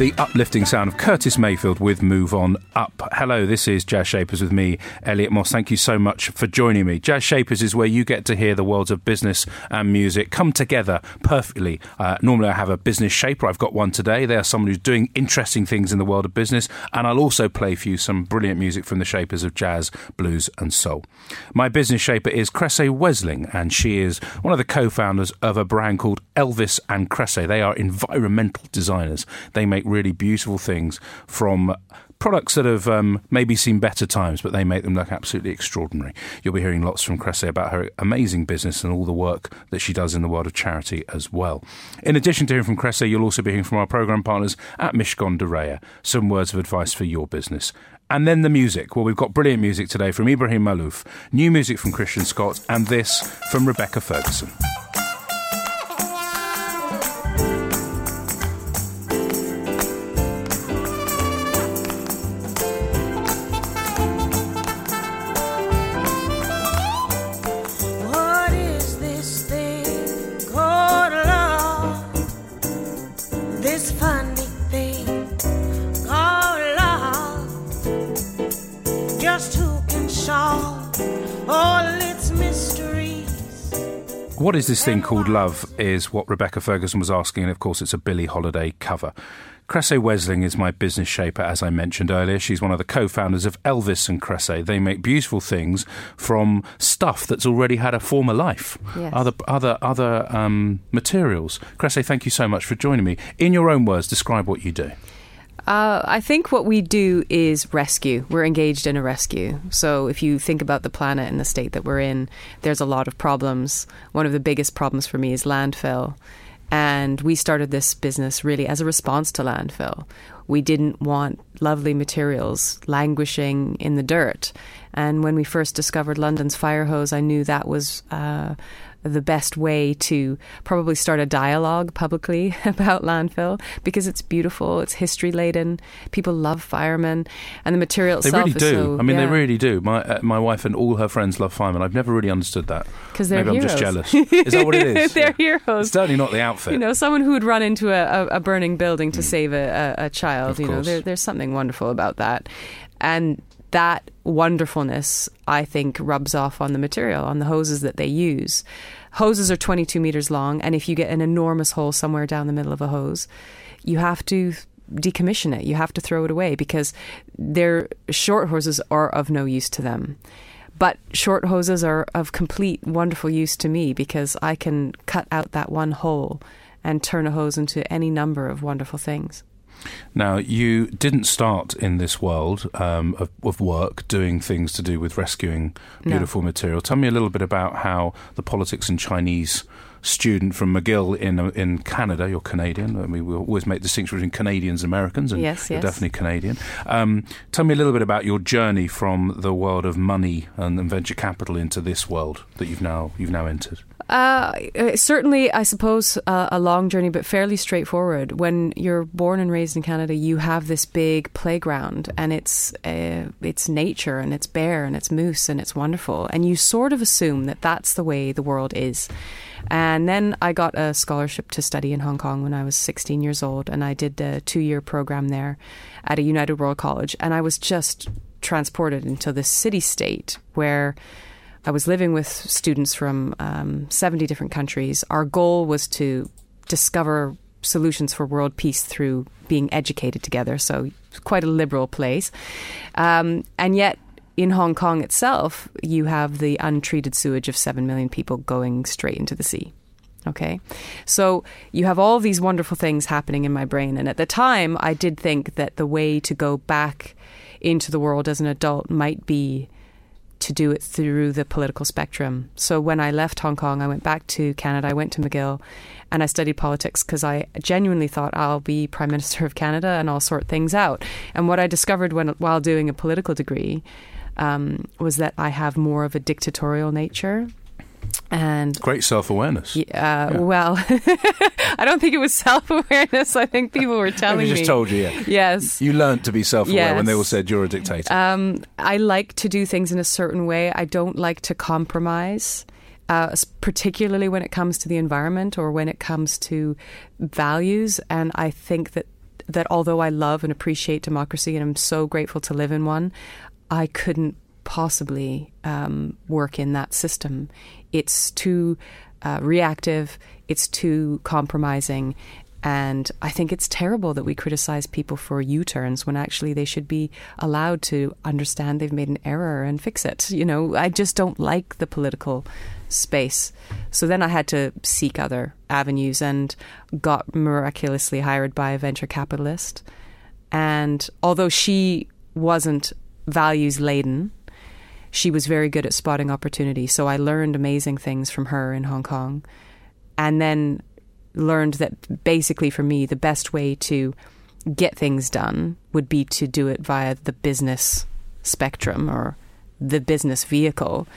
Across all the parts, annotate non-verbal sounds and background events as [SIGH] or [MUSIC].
The uplifting sound of Curtis Mayfield with Move On Up. Hello, this is Jazz Shapers with me, Elliot Moss. Thank you so much for joining me. Jazz Shapers is where you get to hear the worlds of business and music come together perfectly. Uh, normally, I have a business shaper. I've got one today. They are someone who's doing interesting things in the world of business, and I'll also play for you some brilliant music from the shapers of jazz, blues, and soul. My business shaper is Kresse Wesling, and she is one of the co founders of a brand called Elvis and Kresse. They are environmental designers. They make really beautiful things from products that have um, maybe seen better times, but they make them look absolutely extraordinary. You'll be hearing lots from Kresse about her amazing business and all the work that she does in the world of charity as well. In addition to hearing from Kresse, you'll also be hearing from our programme partners at Mishcon de Reya, some words of advice for your business. And then the music. Well, we've got brilliant music today from Ibrahim Malouf, new music from Christian Scott, and this from Rebecca Ferguson. Is this thing called love? Is what Rebecca Ferguson was asking, and of course, it's a Billie Holiday cover. Kresse Wesling is my business shaper, as I mentioned earlier. She's one of the co founders of Elvis and Kresse. They make beautiful things from stuff that's already had a former life, Yes. other, other, other um, materials. Kresse, thank you so much for joining me. In your own words, describe what you do. Uh, I think what we do is rescue. We're engaged in a rescue. So if you think about the planet and the state that we're in, there's a lot of problems. One of the biggest problems for me is landfill. And we started this business really as a response to landfill. We didn't want lovely materials languishing in the dirt. And when we first discovered London's fire hose, I knew that was uh, the best way to probably start a dialogue publicly [LAUGHS] about landfill because it's beautiful, it's history laden. People love firemen, and the material They itself really is do. so. I mean, yeah. they really do. My uh, my wife and all her friends love firemen. I've never really understood that. 'Cause they're Maybe I'm just jealous. Is that what it [LAUGHS] is? They're Yeah. heroes. It's certainly not the outfit. You know, someone who would run into a, a, a burning building to save a, a, a child. Mm. Of you know, course. there, there's something wonderful about that, and that wonderfulness, I think, rubs off on the material, on the hoses that they use. Hoses are 22 meters long, and if you get an enormous hole somewhere down the middle of a hose, you have to decommission it. You have to throw it away because their short hoses are of no use to them. But short hoses are of complete wonderful use to me because I can cut out that one hole and turn a hose into any number of wonderful things. Now, you didn't start in this world um, of, of work doing things to do with rescuing No. beautiful material. Tell me a little bit about how the politics and Chinese student from McGill in uh, in Canada, you're Canadian. I mean, we always make distinctions between Canadians and Americans, and Yes, you're yes. definitely Canadian. Um, tell me a little bit about your journey from the world of money and, and venture capital into this world that you've now you've now entered. Uh, uh, certainly, I suppose uh, a long journey, but fairly straightforward. When you're born and raised in Canada, you have this big playground, and it's uh, it's nature, and it's bear, and it's moose, and it's wonderful, and you sort of assume that that's the way the world is. And then I got a scholarship to study in Hong Kong when I was 16 years old, and I did a two year program there at a United World College, and I was just transported into this city state where. I was living with students from um, 70 different countries. Our goal was to discover solutions for world peace through being educated together. So, quite a liberal place. Um, and yet, in Hong Kong itself, you have the untreated sewage of 7 million people going straight into the sea. Okay. So you have all these wonderful things happening in my brain. And at the time, I did think that the way to go back into the world as an adult might be to do it through the political spectrum. So when I left Hong Kong, I went back to Canada. I went to McGill and I studied politics because I genuinely thought I'll be Prime Minister of Canada and I'll sort things out. And what I discovered when, while doing a political degree um, was that I have more of a dictatorial nature. And Great self awareness. uh, well, [LAUGHS] I don't think it was self awareness. I think people were [LAUGHS] telling just me. Just told you, yeah. Yes. You learnt to be self aware when they all said you're a dictator. Um, I like to do things in a certain way. I don't like to compromise, uh, particularly when it comes to the environment or when it comes to values. And I think that that although I love and appreciate democracy and I'm so grateful to live in one, I couldn't possibly um, work in that system. It's too uh, reactive. It's too compromising. And I think it's terrible that we criticize people for U turns when actually they should be allowed to understand they've made an error and fix it. You know, I just don't like the political space. So then I had to seek other avenues and got miraculously hired by a venture capitalist. And although she wasn't values laden, she was very good at spotting opportunity. So I learned amazing things from her in Hong Kong. And then learned that basically for me, the best way to get things done would be to do it via the business spectrum or the business vehicle.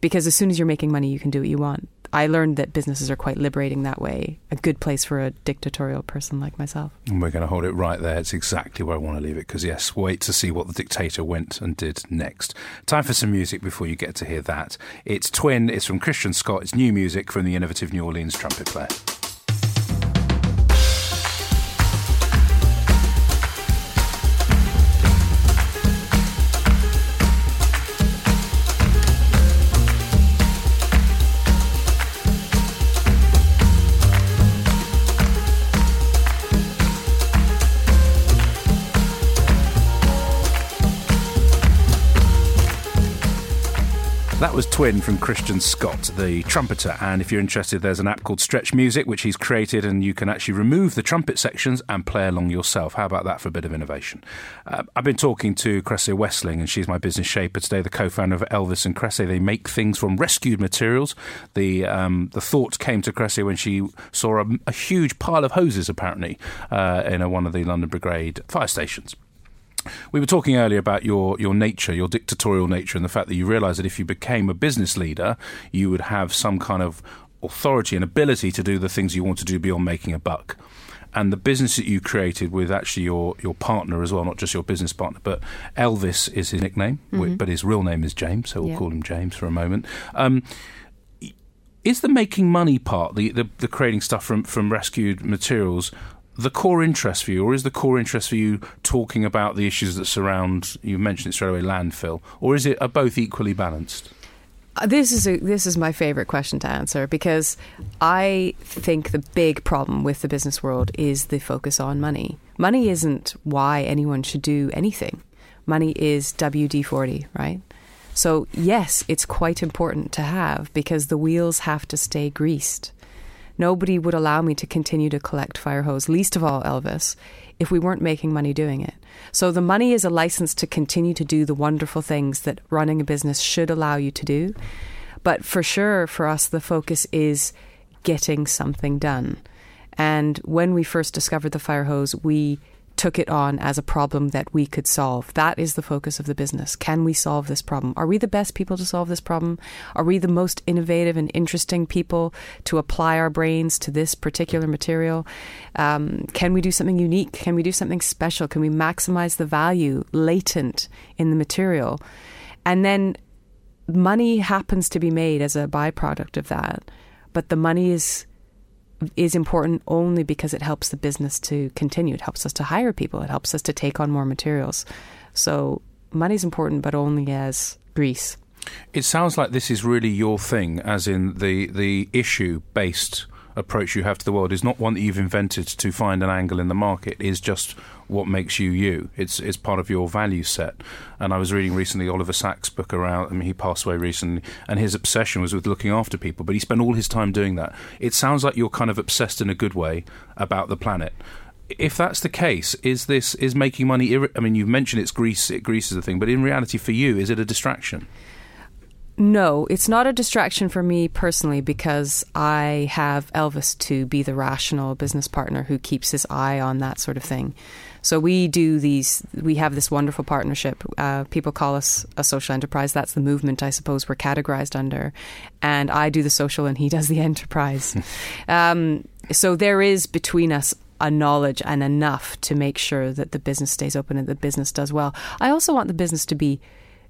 Because as soon as you're making money, you can do what you want. I learned that businesses are quite liberating that way, a good place for a dictatorial person like myself. And we're going to hold it right there. It's exactly where I want to leave it because, yes, wait to see what the dictator went and did next. Time for some music before you get to hear that. It's Twin, it's from Christian Scott, it's new music from the innovative New Orleans trumpet player. That was Twin from Christian Scott, the trumpeter. And if you're interested, there's an app called Stretch Music, which he's created, and you can actually remove the trumpet sections and play along yourself. How about that for a bit of innovation? Uh, I've been talking to Kresse Wesling, and she's my business shaper today, the co-founder of Elvis and Kresse. They make things from rescued materials. The um, the thought came to Kresse when she saw a, a huge pile of hoses, apparently, uh, in a, one of the London Brigade fire stations. We were talking earlier about your, your nature, your dictatorial nature, and the fact that you realised that if you became a business leader, you would have some kind of authority and ability to do the things you want to do beyond making a buck. And the business that you created with actually your, your partner as well, not just your business partner, but Elvis is his nickname, wi- but his real name is James, so we'll Yeah. call him James for a moment. Um, is the making money part, the, the, the creating stuff from, from rescued materials, the core interest for you, or is the core interest for you talking about the issues that surround? You mentioned it straight away, landfill, or is it are both equally balanced? Uh, This is a, this is my favorite question to answer because I think the big problem with the business world is the focus on money. Money isn't why anyone should do anything. Money is WD forty, right? So yes, it's quite important to have because the wheels have to stay greased. Nobody would allow me to continue to collect fire hose, least of all Elvis, if we weren't making money doing it. So the money is a license to continue to do the wonderful things that running a business should allow you to do. But for sure, for us, the focus is getting something done. And when we first discovered the fire hose, we took it on as a problem that we could solve. That is the focus of the business. Can we solve this problem? Are we the best people to solve this problem? Are we the most innovative and interesting people to apply our brains to this particular material? Um, can we do something unique? Can we do something special? Can we maximize the value latent in the material? And then money happens to be made as a byproduct of that, but the money is is important only because it helps the business to continue. It helps us to hire people. It helps us to take on more materials. So money's important, but only as grease. It sounds like this is really your thing, as in the the issue based approach you have to the world is not one that you've invented to find an angle in the market. Is just what makes you you. It's it's part of your value set. And I was reading recently Oliver Sacks' book around. I mean, he passed away recently, and his obsession was with looking after people. But he spent all his time doing that. It sounds like you're kind of obsessed in a good way about the planet. If that's the case, is this is making money? I mean, you've mentioned it's grease. It greases the thing, but in reality, for you, is it a distraction? No, it's not a distraction for me personally because I have Elvis to be the rational business partner who keeps his eye on that sort of thing. So we do these, we have this wonderful partnership. Uh, people call us a social enterprise. That's the movement, I suppose, we're categorized under. And I do the social and he [LAUGHS] does the enterprise. [LAUGHS] um, so there is between us a knowledge and enough to make sure that the business stays open and the business does well. I also want the business to be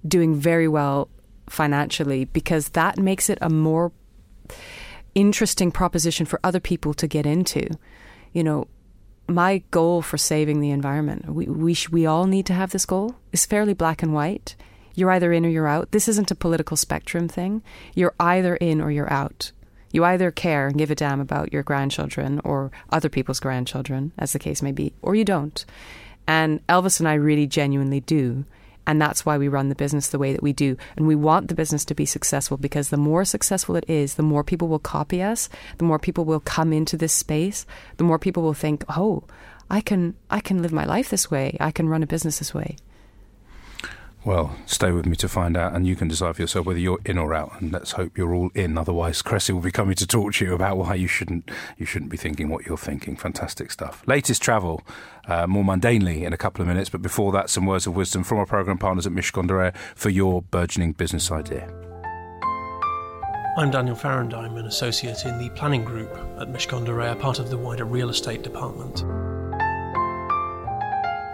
doing very well financially because that makes it a more interesting proposition for other people to get into. You know, my goal for saving the environment, we we, sh- we all need to have this goal, is fairly black and white. You're either in or you're out. This isn't a political spectrum thing. You're either in or you're out. You either care and give a damn about your grandchildren or other people's grandchildren, as the case may be, or you don't. And Elvis and I really genuinely do. And that's why we run the business the way that we do. And we want the business to be successful because the more successful it is, the more people will copy us, the more people will come into this space, the more people will think, "Oh, I can I can live my life this way. I can run a business this way." Well, stay with me to find out, and you can decide for yourself whether you're in or out. And let's hope you're all in. Otherwise, Kresse will be coming to talk to you about why you shouldn't you shouldn't be thinking what you're thinking. Fantastic stuff. Latest travel, uh, more mundanely in a couple of minutes. But before that, some words of wisdom from our program partners at Mishcon de Reya for your burgeoning business idea. I'm Daniel Farrand. I'm an associate in the planning group at Mishcon de Reya, part of the wider real estate department.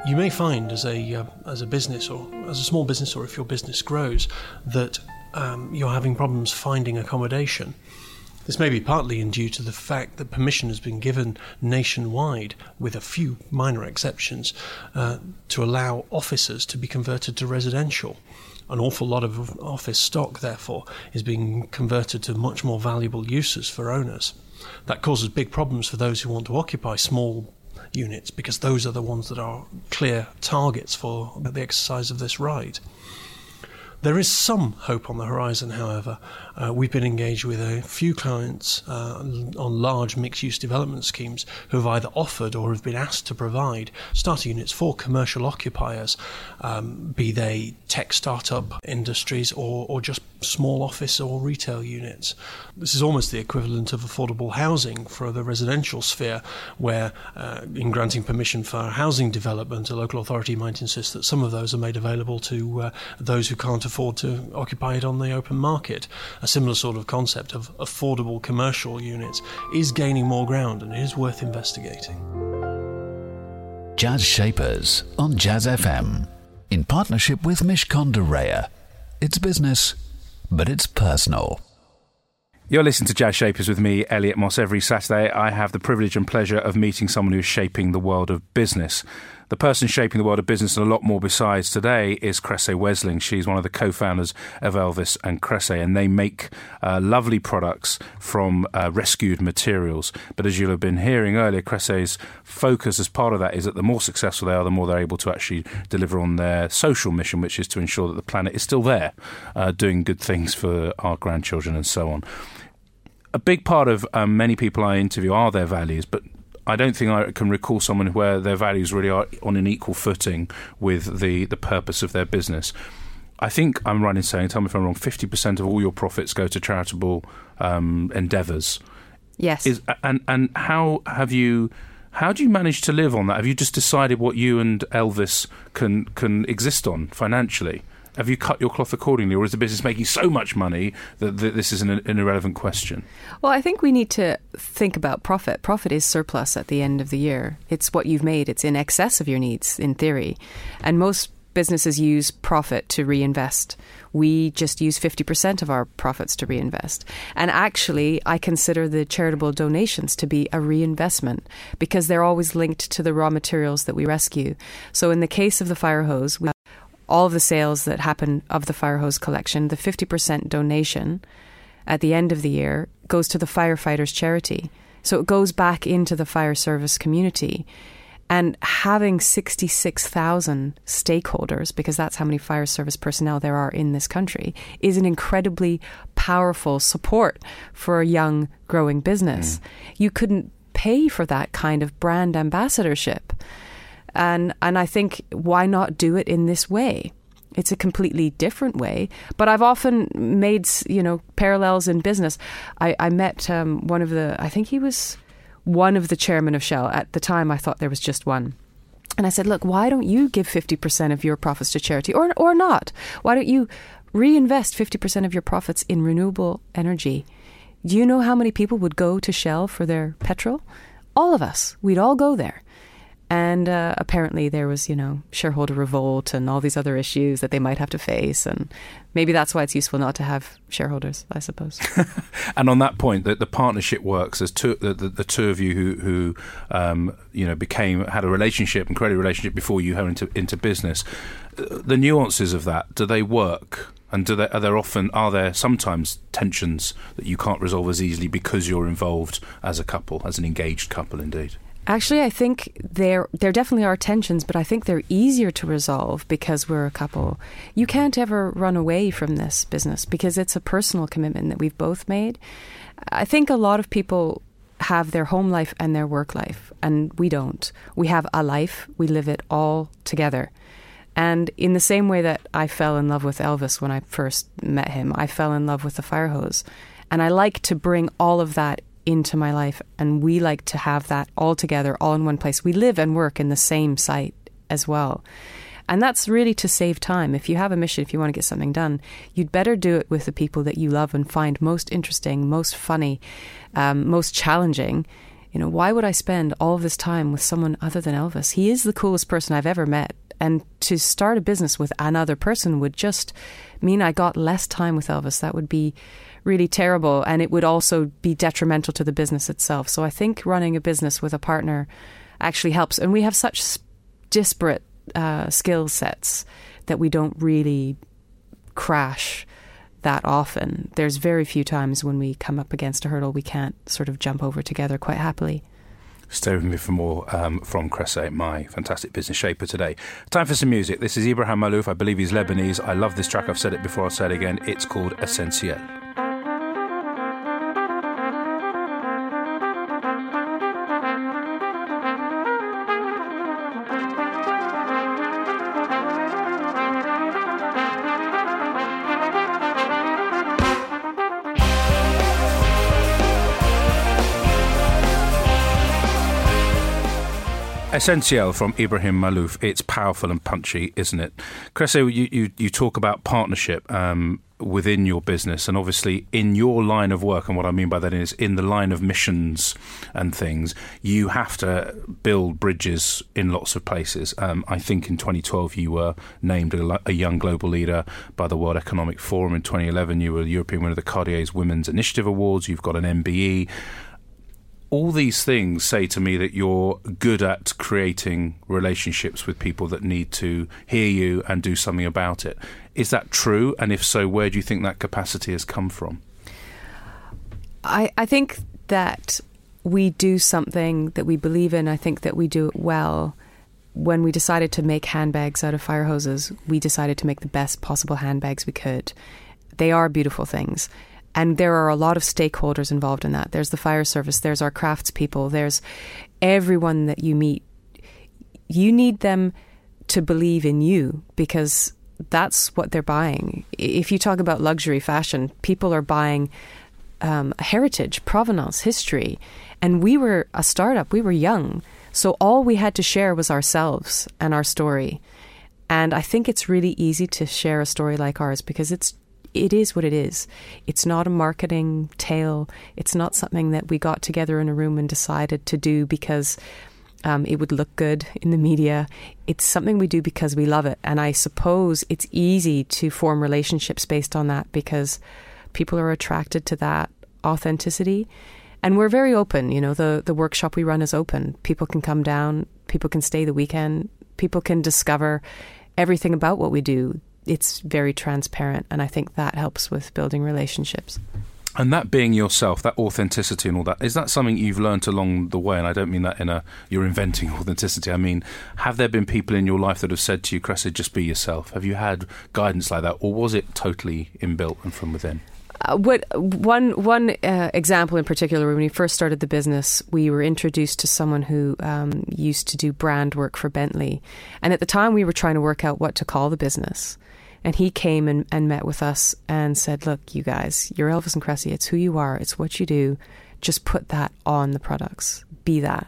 You may find as a uh, as a business or as a small business, or if your business grows, that um, you're having problems finding accommodation. This may be partly in due to the fact that permission has been given nationwide, with a few minor exceptions, uh, to allow offices to be converted to residential. An awful lot of office stock, therefore, is being converted to much more valuable uses for owners. That causes big problems for those who want to occupy small units because those are the ones that are clear targets for the exercise of this right. There is some hope on the horizon, however. Uh, we've been engaged with a few clients uh, on large mixed use development schemes who have either offered or have been asked to provide starter units for commercial occupiers, um, be they tech startup industries or, or just small office or retail units. This is almost the equivalent of affordable housing for the residential sphere, where uh, in granting permission for housing development, a local authority might insist that some of those are made available to uh, those who can't afford to occupy it on the open market. A similar sort of concept of affordable commercial units is gaining more ground and it is worth investigating. Jazz Shapers on Jazz FM in partnership with Mishcon de Reya. It's business, but it's personal. You're listening to Jazz Shapers with me, Elliot Moss. Every Saturday, I have the privilege and pleasure of meeting someone who's shaping the world of business. The person shaping the world of business and a lot more besides today is Kresse Wesling. She's one of the co-founders of Elvis and Kresse, and they make uh, lovely products from uh, rescued materials. But as you'll have been hearing earlier, Kresse's focus as part of that is that the more successful they are, the more they're able to actually deliver on their social mission, which is to ensure that the planet is still there, uh, doing good things for our grandchildren and so on a big part of um, many people I interview are their values, but I don't think I can recall someone where their values really are on an equal footing with the, the purpose of their business. I think I'm right in saying, tell me if I'm wrong, 50% of all your profits go to charitable um, endeavours. Yes. Is, and, and how have you. How do you manage to live on that? Have you just decided what you and Elvis can can exist on financially? Have you cut your cloth accordingly, or is the business making so much money that, that this is an, an irrelevant question? Well, I think we need to think about profit. Profit is surplus at the end of the year. It's what you've made, it's in excess of your needs, in theory. And most businesses use profit to reinvest. We just use 50% of our profits to reinvest. And actually, I consider the charitable donations to be a reinvestment because they're always linked to the raw materials that we rescue. So, in the case of the fire hose, we all of the sales that happen of the fire hose collection, the 50% donation at the end of the year goes to the firefighters charity. So it goes back into the fire service community. And having 66,000 stakeholders, because that's how many fire service personnel there are in this country, is an incredibly powerful support for a young, growing business. Mm. You couldn't pay for that kind of brand ambassadorship and and I think why not do it in this way? It's a completely different way, but I've often made you know parallels in business. I, I met um, one of the I think he was one of the chairman of Shell at the time. I thought there was just one. And I said, look, why don't you give 50% of your profits to charity or, or not? Why don't you reinvest 50% of your profits in renewable energy? Do you know how many people would go to Shell for their petrol? All of us. We'd all go there. And uh, apparently there was, you know, shareholder revolt and all these other issues that they might have to face. And maybe that's why it's useful not to have shareholders, I suppose. [LAUGHS] And on that point, that the partnership works as two, the, the, the two of you who, who um, you know, became had a relationship and created a relationship before you went into into business. The nuances of that do they work? And do they, are there often are there sometimes tensions that you can't resolve as easily because you're involved as a couple, as an engaged couple, indeed? Actually, I think there there definitely are tensions, but I think they're easier to resolve because we're a couple. You can't ever run away from this business because it's a personal commitment that we've both made. I think a lot of people have their home life and their work life, and we don't. We have a life, we live it all together. And in the same way that I fell in love with Elvis when I first met him, I fell in love with the fire hose. And I like to bring all of that into my life. And we like to have that all together, all in one place. We live and work in the same site as well. And that's really to save time. If you have a mission, if you want to get something done, you'd better do it with the people that you love and find most interesting, most funny, um, most challenging. You know, why would I spend all this time with someone other than Elvis? He is the coolest person I've ever met. And to start a business with another person would just mean I got less time with Elvis. That would be really terrible. And it would also be detrimental to the business itself. So I think running a business with a partner actually helps. And we have such disparate uh, skill sets that we don't really crash that often. There's very few times when we come up against a hurdle we can't sort of jump over together quite happily. Stay with me for more um, from Kresse, my fantastic business shaper today. Time for some music. This is Ibrahim Malouf. I believe he's Lebanese. I love this track. I've said it before. I'll say it again. It's called Essentiel. Essentiel from Ibrahim Malouf. It's powerful and punchy, isn't it? Kresse, you, you, you talk about partnership um, within your business, and obviously in your line of work, and what I mean by that is in the line of missions and things, you have to build bridges in lots of places. Um, I think in 2012 you were named a, a young global leader by the World Economic Forum. In 2011 you were European winner of the Cartier's Women's Initiative Awards. You've got an MBE all these things say to me that you're good at creating relationships with people that need to hear you and do something about it. Is that true? And if so, where do you think that capacity has come from? I, I think that we do something that we believe in. I think that we do it well. When we decided to make handbags out of fire hoses, we decided to make the best possible handbags we could. They are beautiful things. And there are a lot of stakeholders involved in that. There's the fire service, there's our craftspeople, there's everyone that you meet. You need them to believe in you because that's what they're buying. If you talk about luxury fashion, people are buying um, heritage, provenance, history. And we were a startup, we were young. So all we had to share was ourselves and our story. And I think it's really easy to share a story like ours because it's it is what it is. It's not a marketing tale. It's not something that we got together in a room and decided to do because um, it would look good in the media. It's something we do because we love it. And I suppose it's easy to form relationships based on that because people are attracted to that authenticity. And we're very open. You know, the, the workshop we run is open. People can come down, people can stay the weekend, people can discover everything about what we do. It's very transparent. And I think that helps with building relationships. And that being yourself, that authenticity and all that, is that something you've learnt along the way? And I don't mean that in a you're inventing [LAUGHS] authenticity. I mean, have there been people in your life that have said to you, Kresse, just be yourself? Have you had guidance like that? Or was it totally inbuilt and from within? Uh, what one one uh, example in particular when we first started the business, we were introduced to someone who um, used to do brand work for Bentley, and at the time we were trying to work out what to call the business, And he came and, and met with us and said, Look, you guys, you're Elvis and Kresse. It's who you are, it's what you do. Just put that on the products. Be that.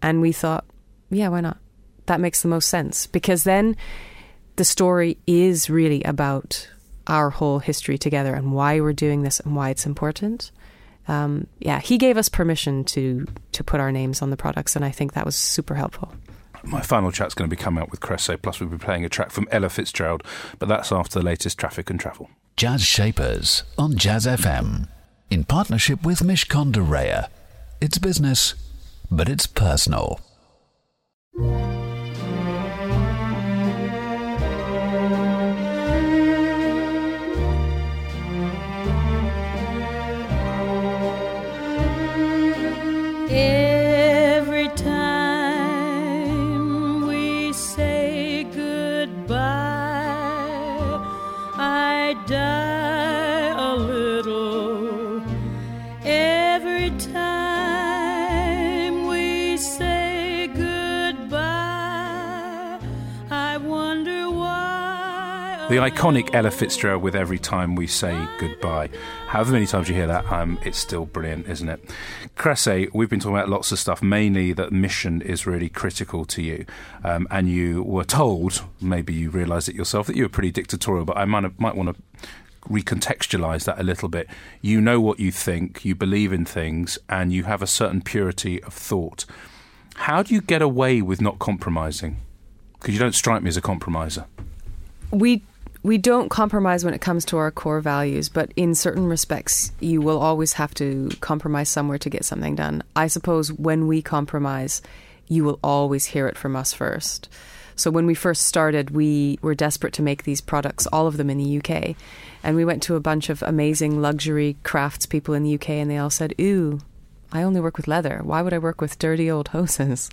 And we thought, yeah, why not? That makes the most sense because then the story is really about our whole history together and why we're doing this and why it's important. Um, yeah, he gave us permission to to put our names on the products, and I think that was super helpful. My final chat's going to be coming out with Kresse, plus we'll be playing a track from Ella Fitzgerald, but that's after the latest traffic and travel. Jazz Shapers on Jazz FM in partnership with Mishcon de It's business, but it's personal. Every The iconic Ella Fitzgerald with Every Time We Say Goodbye. However many times you hear that, um, it's still brilliant, isn't it? Kresse, we've been talking about lots of stuff, mainly that mission is really critical to you. Um, and you were told, maybe you realised it yourself, that you were pretty dictatorial, but I might, might want to recontextualize that a little bit. You know what you think, you believe in things, and you have a certain purity of thought. How do you get away with not compromising? Because you don't strike me as a compromiser. we we don't compromise when it comes to our core values, but in certain respects, you will always have to compromise somewhere to get something done. I suppose when we compromise, you will always hear it from us first. So when we first started, we were desperate to make these products, all of them in the UK. And we went to a bunch of amazing luxury crafts people in the UK, and they all said, Ooh, I only work with leather. Why would I work with dirty old hoses?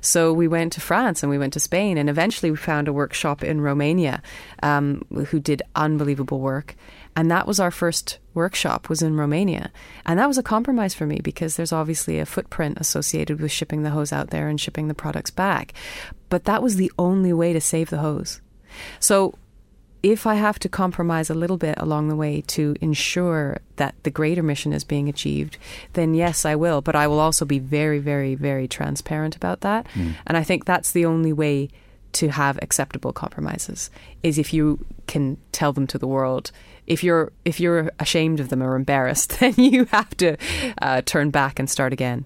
So we went to France and we went to Spain, and eventually we found a workshop in Romania um, who did unbelievable work. And that was our first workshop was in Romania, and that was a compromise for me because there's obviously a footprint associated with shipping the hose out there and shipping the products back. But that was the only way to save the hose. So if I have to compromise a little bit along the way to ensure that the greater mission is being achieved, then yes, I will. But I will also be very, very, very transparent about that. And I think that's the only way to have acceptable compromises is if you can tell them to the world. If you're if you're ashamed of them or embarrassed, [LAUGHS] then you have to uh, turn back and start again.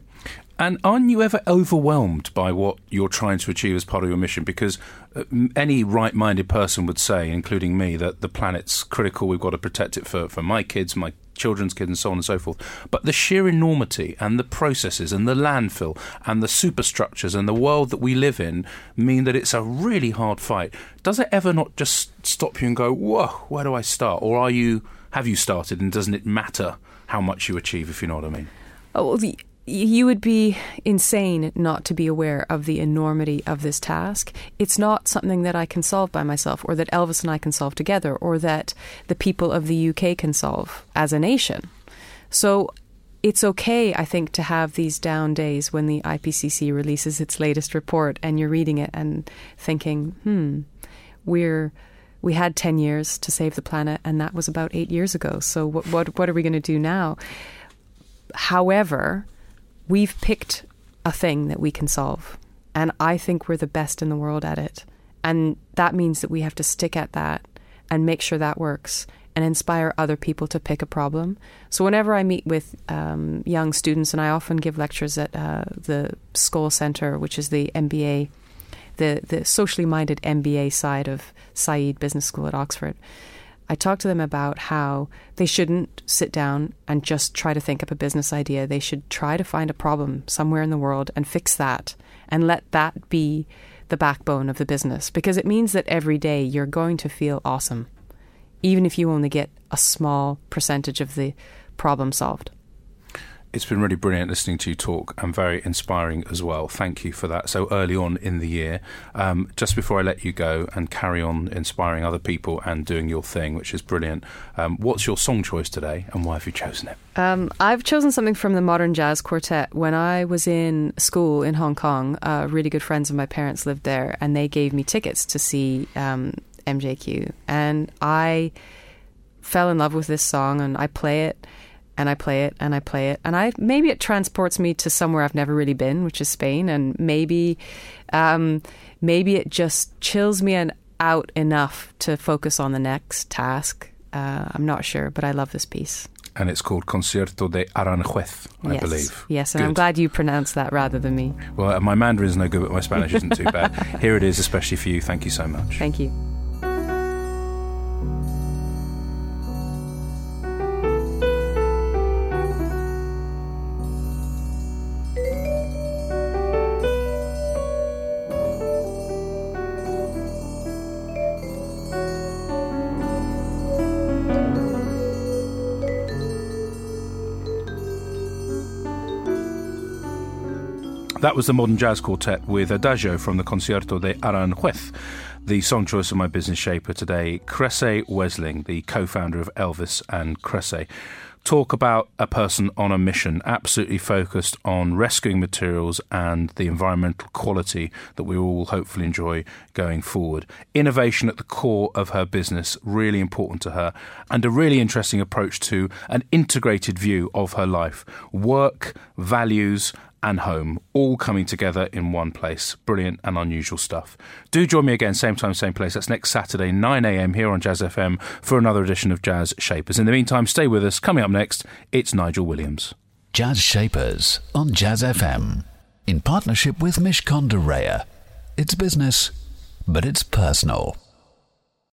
And aren't you ever overwhelmed by what you're trying to achieve as part of your mission? Because uh, any right minded person would say, including me, that the planet's critical. We've got to protect it for, for my kids, my children's kids, and so on and so forth. But the sheer enormity and the processes and the landfill and the superstructures and the world that we live in mean that it's a really hard fight. Does it ever not just stop you and go, whoa, where do I start? Or are you, have you started and doesn't it matter how much you achieve, if you know what I mean? Oh, well, the, you would be insane not to be aware of the enormity of this task. It's not something that I can solve by myself, or that Elvis and I can solve together, or that the people of the UK can solve as a nation. So it's okay, I think, to have these down days when the IPCC releases its latest report and you're reading it and thinking, hmm, we're we had 10 years to save the planet and that was about 8 years ago. So what what what are we going to do now? However, we've picked a thing that we can solve. And I think we're the best in the world at it. And that means that we have to stick at that and make sure that works and inspire other people to pick a problem. So, whenever I meet with um, young students, and I often give lectures at uh, the Skoll Centre, which is the MBA, the, the socially minded MBA side of Said Business School at Oxford, I talk to them about how they shouldn't sit down and just try to think up a business idea. They should try to find a problem somewhere in the world and fix that and let that be the backbone of the business because it means that every day you're going to feel awesome, even if you only get a small percentage of the problem solved. It's been really brilliant listening to you talk and very inspiring as well. Thank you for that. So early on in the year, um, just before I let you go and carry on inspiring other people and doing your thing, which is brilliant. Um, what's your song choice today, and why have you chosen it? Um, I've chosen something from the Modern Jazz Quartet. When I was in school in Hong Kong, uh, really good friends of my parents lived there, and they gave me tickets to see um, MJQ, and I fell in love with this song, and I play it. And I play it and I play it and I maybe it transports me to somewhere I've never really been, which is Spain, and maybe, um, maybe it just chills me an, out enough to focus on the next task. Uh, I'm not sure, but I love this piece. And it's called Concierto de Aranjuez, I yes. believe. Yes, and I'm glad you pronounced that rather than me. Well, my Mandarin's no good, but my Spanish isn't too bad. [LAUGHS] Here it is, especially for you. Thank you so much. Thank you. That was the Modern Jazz Quartet with Adagio from the Concierto de Aranjuez. The song choice of my business shaper today, Kresse Wesling, the co-founder of Elvis and Kresse. Talk about a person on a mission, absolutely focused on rescuing materials and the environmental quality that we all hopefully enjoy going forward. Innovation at the core of her business, really important to her, and a really interesting approach to an integrated view of her life. Work, values, and home all coming together in one place. Brilliant and unusual stuff. Do join me again, same time, same place. That's next Saturday, 9am here on Jazz FM for another edition of Jazz Shapers. In the meantime, stay with us. Coming up next, it's Nigel Williams. Jazz Shapers on Jazz FM. In partnership with Mishcon de Reya. It's business, but it's personal.